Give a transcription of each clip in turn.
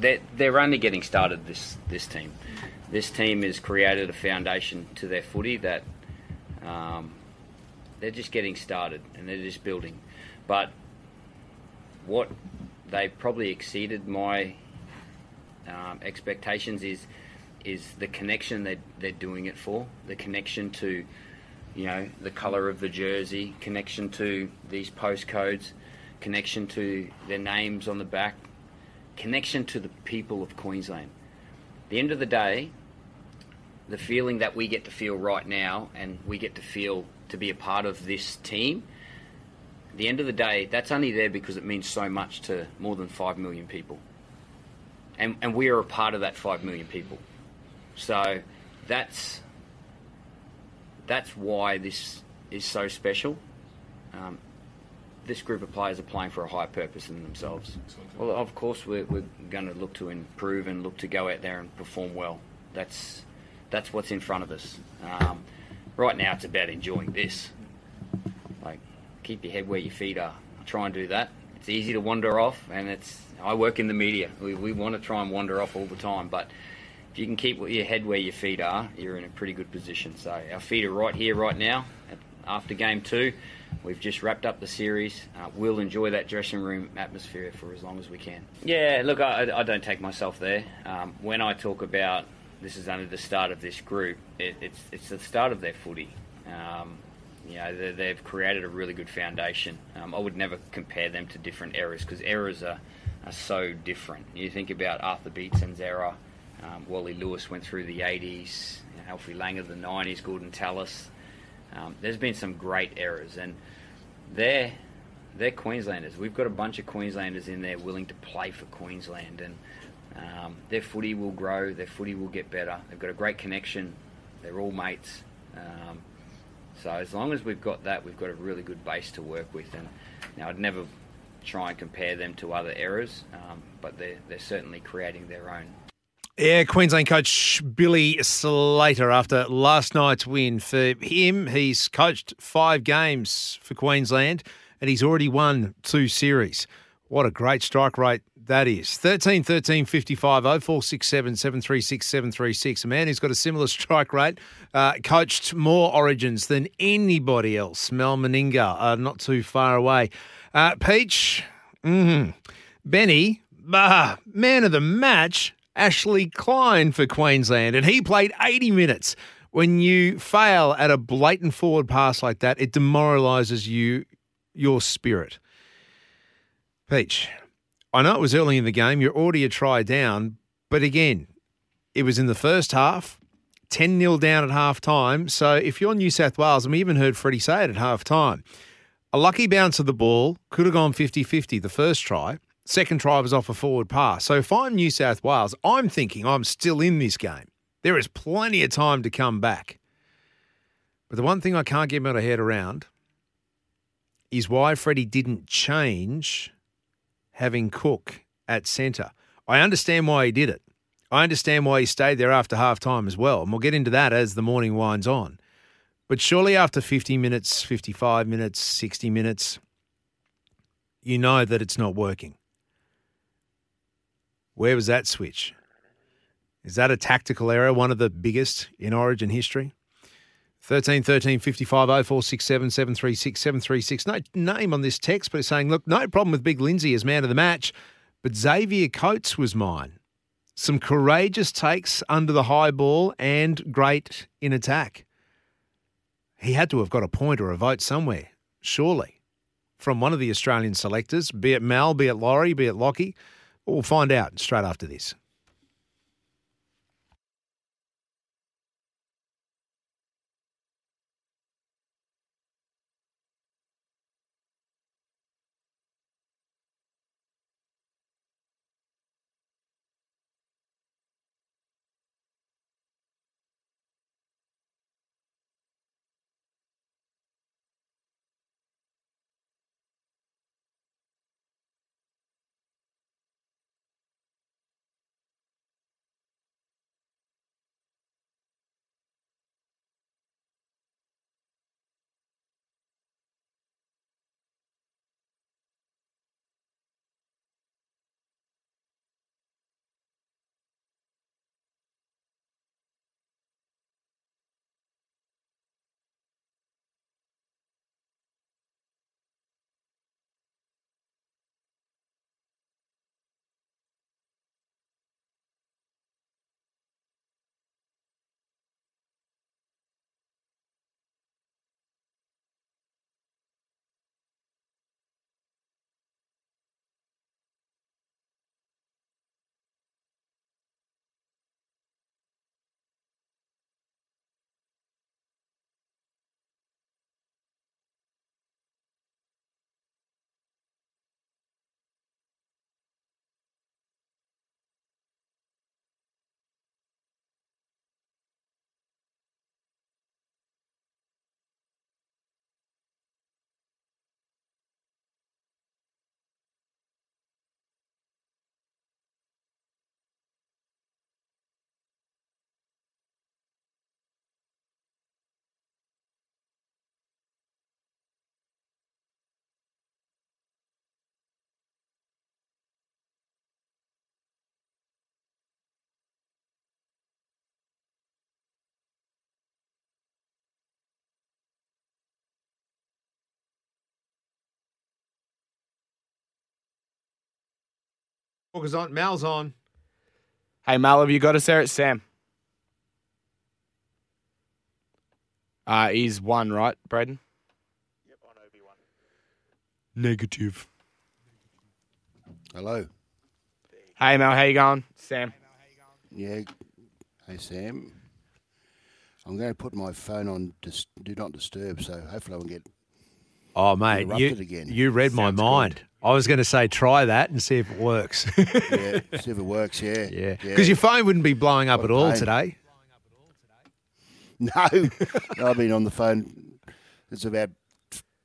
they're, they're only getting started. This this team, this team has created a foundation to their footy that um, they're just getting started and they're just building. But what they probably exceeded my um, expectations is is the connection that they're doing it for, the connection to you know the colour of the jersey, connection to these postcodes, connection to their names on the back, connection to the people of Queensland. At the end of the day, the feeling that we get to feel right now, and we get to feel to be a part of this team. At the end of the day, that's only there because it means so much to more than five million people, and and we are a part of that five million people. So that's that's why this is so special. Um, this group of players are playing for a higher purpose than themselves. Well, of course, we're, we're going to look to improve and look to go out there and perform well. That's that's what's in front of us. Um, right now, it's about enjoying this. Like, keep your head where your feet are. Try and do that. It's easy to wander off, and it's. I work in the media. We, we want to try and wander off all the time, but if you can keep your head where your feet are, you're in a pretty good position. So our feet are right here, right now. After game two, we've just wrapped up the series. Uh, we'll enjoy that dressing room atmosphere for as long as we can. Yeah, look, I, I don't take myself there. Um, when I talk about this is only the start of this group, it, it's it's the start of their footy. Um, you know, they've created a really good foundation. Um, I would never compare them to different eras because eras are, are so different. You think about Arthur Beetson's era. Um, Wally Lewis went through the 80s, you know, Alfie Langer the 90s, Gordon Tallis. Um, there's been some great errors, and they're, they're Queenslanders. We've got a bunch of Queenslanders in there willing to play for Queensland, and um, their footy will grow, their footy will get better. They've got a great connection, they're all mates. Um, so as long as we've got that, we've got a really good base to work with. And now I'd never try and compare them to other errors, um, but they're, they're certainly creating their own. Yeah, Queensland coach Billy Slater after last night's win. For him, he's coached five games for Queensland and he's already won two series. What a great strike rate that is. 13 13 55 0467 736 736. A man who's got a similar strike rate, uh, coached more origins than anybody else. Mal Meninga, uh, not too far away. Uh, Peach, mm, Benny, bah, man of the match. Ashley Klein for Queensland, and he played 80 minutes. When you fail at a blatant forward pass like that, it demoralises you, your spirit. Peach, I know it was early in the game. You're already a try down, but again, it was in the first half, 10 0 down at half time. So if you're New South Wales, and we even heard Freddie say it at half time, a lucky bounce of the ball could have gone 50 50 the first try. Second try was off a forward pass. So if I'm New South Wales, I'm thinking I'm still in this game. There is plenty of time to come back. But the one thing I can't get my head around is why Freddie didn't change having Cook at centre. I understand why he did it. I understand why he stayed there after half time as well. And we'll get into that as the morning winds on. But surely after 50 minutes, 55 minutes, 60 minutes, you know that it's not working. Where was that switch? Is that a tactical error, one of the biggest in Origin history? 13 13 55 0467 736 736. No name on this text, but it's saying, look, no problem with Big Lindsay as man of the match, but Xavier Coates was mine. Some courageous takes under the high ball and great in attack. He had to have got a point or a vote somewhere, surely, from one of the Australian selectors, be it Mal, be it Laurie, be it Lockie. We'll find out straight after this. Walker's on. Mal's on. Hey, Mal, have you got us there? It's Sam. Uh, he's one, right, Braden? Yep, on OB1. Negative. Hello. Hey, Mal, how you going? Sam. Yeah. Hey, Sam. I'm going to put my phone on dis- do not disturb, so hopefully I won't get. Oh, mate, you, again. you read my Sounds mind. I was going to say try that and see if it works. Yeah, see if it works. Yeah. yeah. Because your phone wouldn't be blowing up What at all pain. today. No, I've been on the phone. It's about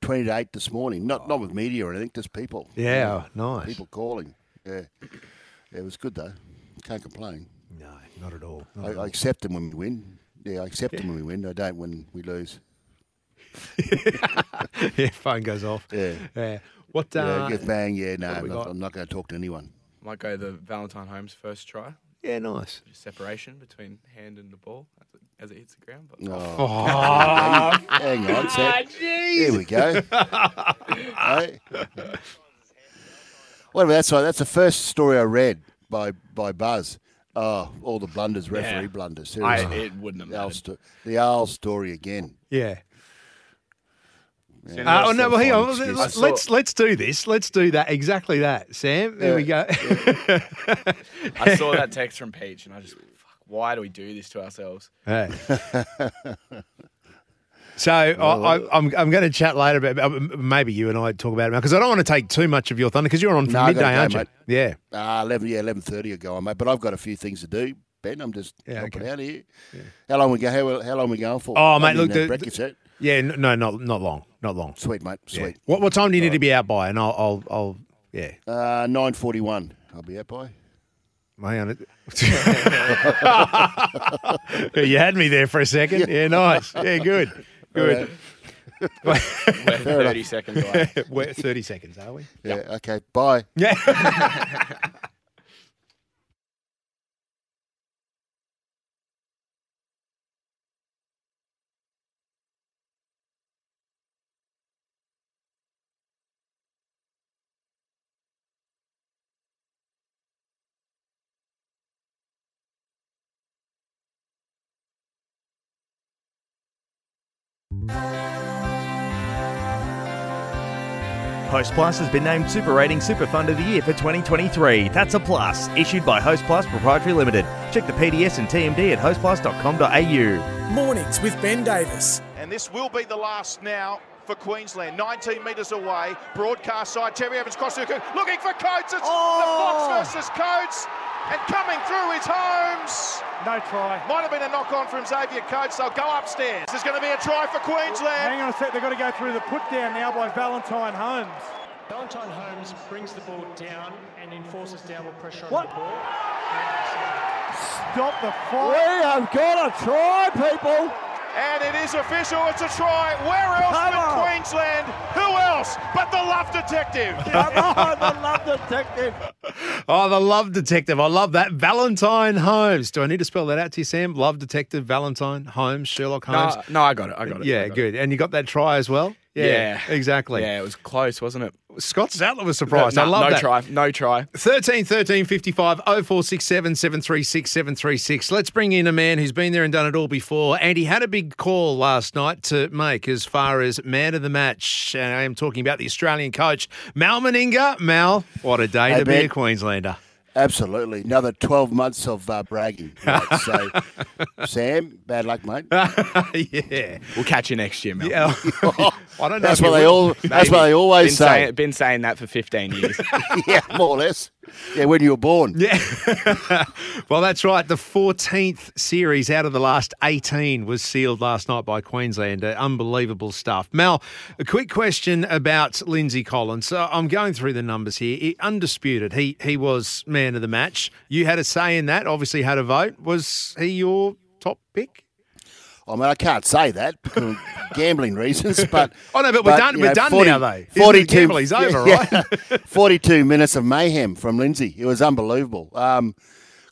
twenty to eight this morning. Not not with media or anything, just people. Yeah, nice. People calling. Yeah. yeah, it was good though. Can't complain. No, not at all. Not I, at I accept them when we win. Yeah, I accept them when we win. I don't when we lose. yeah, phone goes off. Yeah. Yeah. What? Yeah, Uh, get bang. Yeah, no, I'm not. I'm not going to talk to anyone. Might go the Valentine Holmes first try. yeah, nice. Just separation between hand and the ball as it, hits the ground. But Oh, Oh, hang on, Sam. Here we go. Hey. What about that? So that's the first story I read by by Buzz. Oh, all the blunders, referee Yeah. blunders. I, Seriously. it wouldn't have the, old mattered. sto- the old story again. yeah. Yeah. Uh, oh no! Well, hang on. Let's, let's let's do this. Let's do that exactly that. Sam, there we go. I saw that text from Peach and I just, fuck, why do we do this to ourselves? Hey. So I, I, I'm I'm going to chat later about uh, maybe you and I talk about it because I don't want to take too much of your thunder because you're on for No, midday, go, aren't you? Yeah. Ah, eleven, yeah, eleven thirty ago, mate. But I've got a few things to do. Ben, I'm just Yeah, helping okay. out here. How long we go? How, how long we going for? Oh, I mate, mean, look, uh, the- breakfast, eh? Yeah. n- No, not not long. Not long. Sweet, mate. Yeah. Sweet. What what time do you need to be out by? And I'll I'll, I'll yeah. Uh, nine forty-one. I'll be out by. Hang on. you had me there for a second. Yeah, nice. Yeah, good. Good. We're 30 seconds away. We're 30 seconds, are we? Yeah. Okay. Bye. Yeah. Host Plus has been named Super Rating Super Fund of the Year for 2023. That's a plus. Issued by Host Plus Proprietary Limited. Check the PDS and TMD at hostplus.com.au. Mornings with Ben Davis. And this will be the last now for Queensland. 19 metres away. Broadcast side. Terry Evans cross to looking for Coates. It's Oh! the Fox oh. versus Coates. And coming through is Holmes. No try. Might have been a knock on from Xavier Coates. They'll go upstairs. There's going to be a try for Queensland. Hang on a sec, they've got to go through the put down now by Valentine Holmes. Valentine Holmes brings the ball down and enforces downward pressure What? on the ball. Stop the fight. We have got a try, people. And it is official. It's a try. Where else Come but on. Queensland? Who else but the Love Detective? Come on, the love detective. Oh, the love detective. I love that. Valentine Holmes. Do I need to spell that out to you, Sam? Love detective, Valentine Holmes, Sherlock Holmes. No, no, I got it. I got it. yeah, got it. good. And you got that try as well? Yeah. exactly. Yeah, it was close, wasn't it? Scott Sattler was surprised. no, I love that. no that. try. No try. 13 13 55 0467 736 736. Let's bring in a man who's been there and done it all before. And he had a big call last night to make as far as man of the match. And I am talking about the Australian coach, Mal Meninga. Mal, what a day Hey, to be a Queenslander. Absolutely. Another 12 months of uh, bragging. Right, so, Sam, bad luck, mate. yeah. We'll catch you next year, Mal. Yeah. I don't know. That's if what they all. That's what they always been say. Saying, been saying that for 15 years. yeah, more or less. Yeah, when you were born. Yeah. well, that's right. The 14th series out of the last 18 was sealed last night by Queensland. Uh, unbelievable stuff. Mal, a quick question about Lindsay Collins. So I'm going through the numbers here. He, undisputed. He he was man of the match. You had a say in that. Obviously, had a vote. Was he your top pick? I mean, I can't say that of gambling reasons, but Oh no, but we're done. We're know, done 40 now, though. 42? He's over, yeah, right? yeah. 42 minutes of mayhem from Lindsay. It was unbelievable. Um,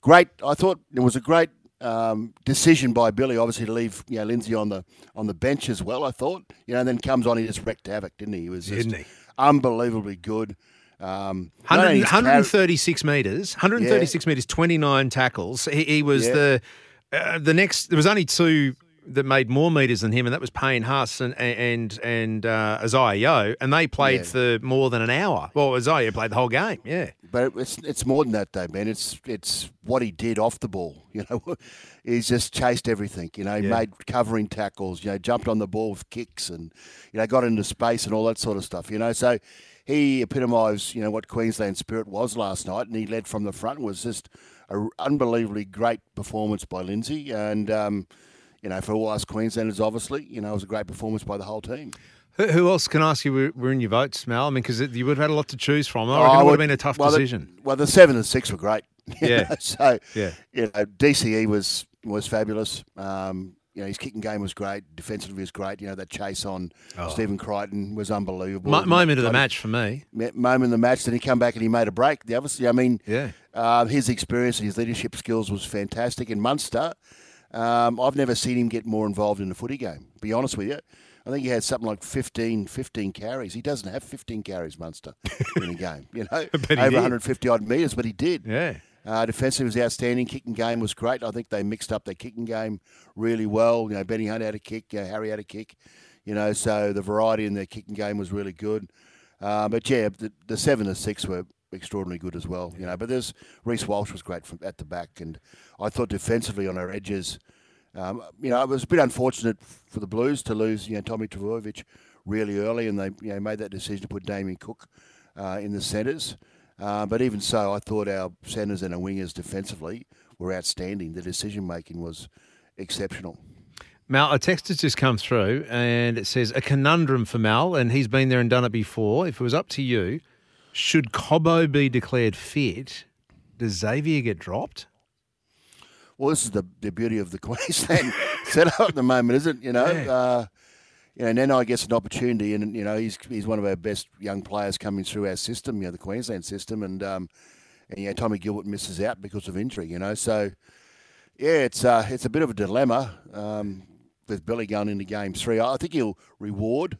great. I thought it was a great um, decision by Billy, obviously, to leave you know Lindsay on the on the bench as well. I thought, you know, and then comes on, he just wrecked havoc, didn't he? He was just he? unbelievably good. Um, 100, his carry- 136 metres, 136 metres, 29 tackles. He, he was Yeah. the uh, the next. There was only two that made more metres than him, and that was Payne Haas and and and uh, Isaah Yeo, and they played Yeah. for more than an hour. Well, Isaah played the whole game. Yeah, But it's it's more than that though, man. It's it's what he did off the ball. You know, he's just chased everything. You know, he Yeah. made covering tackles. You know, jumped on the ball with kicks and you know got into space and all that sort of stuff. You know, so he epitomised you know what Queensland spirit was last night, and he led from the front. It was just an unbelievably great performance by Lindsay, and um, you know for all us Queenslanders, obviously, you know it was a great performance by the whole team. who, who else can I ask you were, in your votes, Mal? I mean, because you would have had a lot to choose from. I reckon Oh, it would have been a tough well, the- decision. well, the seven and six were great. Yeah. know, so Yeah. you know, DCE was was fabulous. Um, you know, his kicking game was great. Defensively was great. You know, that chase on Stephen Crichton was unbelievable. Mo- moment of the match for me. me- Moment of the match. Then he come back and he made a break. The obviously, I mean, Yeah. um, his experience and his leadership skills was fantastic. And Munster, um, I've never seen him get more involved in the footy game. Be honest with you. I think he had something like 15, 15 carries. He doesn't have 15 carries, Munster, in a game. You know, over 150 odd metres, but he did. Yeah. Uh, defensive was outstanding. Kicking game was great. I think they mixed up their kicking game really well. You know, Benny Hunt had a kick, uh, Harry had a kick. You know, so the variety in their kicking game was really good. Uh, but yeah, the, the seven and six were extraordinarily good as well. You know, but there's Reece Walsh was great from at the back, and I thought defensively on our edges. Um, you know, it was a bit unfortunate for the Blues to lose, you know, Tommy Trbojevic really early, and they you know made that decision to put Damien Cook uh, in the centres. Uh, but even so, I thought our centres and our wingers defensively were outstanding. The decision making was exceptional. Mal, a text has just come through and it says a conundrum for Mal, and he's been there and done it before. If it was up to you, should Cobbo be declared fit? Does Xavier get dropped? Well, this is the, the beauty of the Queensland setup at the moment, isn't it? You know, Yeah. uh, you know, Nano gets an opportunity, and you know he's he's one of our best young players coming through our system, you know, the Queensland system, and um, and you know Tommy Gilbert misses out because of injury, you know, so yeah, it's uh, it's a bit of a dilemma um, with Billy going into game three. I think he'll reward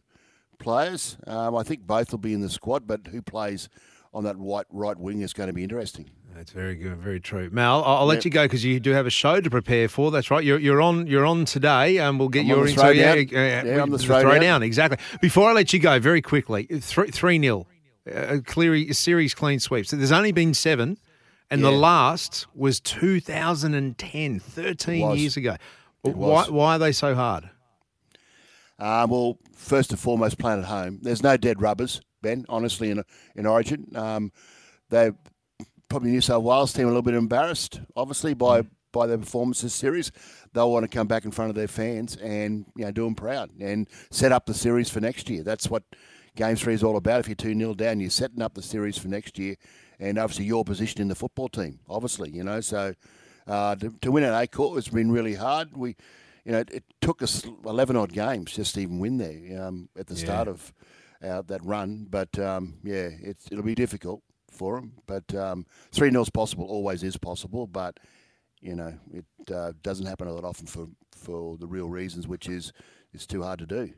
players. Um, I think both will be in the squad, but who plays on that white right wing is going to be interesting. That's very good, very true. Mal, I'll, I'll let Yep. you go because you do have a show to prepare for. That's right. You're, you're on. You're on today, and we'll get I'm your on throw yeah, down. yeah, Yeah, I'm the throw throw down. down. Exactly. Before I let you go, very quickly, three three nil, uh, clear series clean sweep. So there's only been seven, and the last was 2010, 13 years ago. Why, why are they so hard? Uh, well, first and foremost, playing at home. There's no dead rubbers, Ben. Honestly, in in Origin, um, they probably New South Wales team a little bit embarrassed, obviously by by their performance this series. They'll want to come back in front of their fans and you know do them proud and set up the series for next year. That's what Game Three is all about. If you're two 0 down, you're setting up the series for next year, and obviously your position in the football team. Obviously, you know so. Uh, to, to win at Accor has been really hard. We, you know, it, it took us 11 odd games just to even win there um, at the start of uh, that run. But um, yeah, it's, it'll be difficult for them. But um, 3 0 is possible, always is possible. But, you know, it uh, doesn't happen a lot often for, for the real reasons, which is it's too hard to do.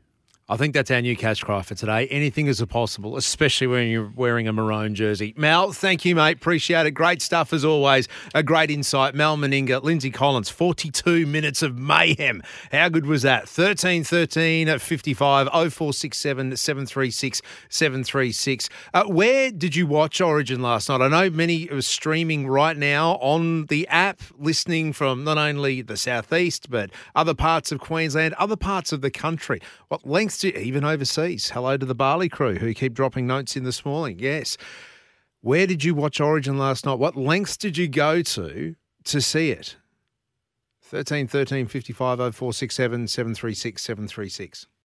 I think that's our new catch cry for today. Anything is possible, especially when you're wearing a maroon jersey. Mal, thank you, mate. Appreciate it. Great stuff as always. A great insight. Mal Meninga, Lindsay Collins, 42 minutes of mayhem. How good was that? 13 13 at 55 0467 736 736. Uh, where did you watch Origin last night? I know many are streaming right now on the app, listening from not only the southeast, but other parts of Queensland, other parts of the country. What lengths do even overseas? Hello to the Bali crew who keep dropping notes in this morning. Yes. Where did you watch Origin last night? What lengths did you go to to see it? 13 13 55 0467 736 736.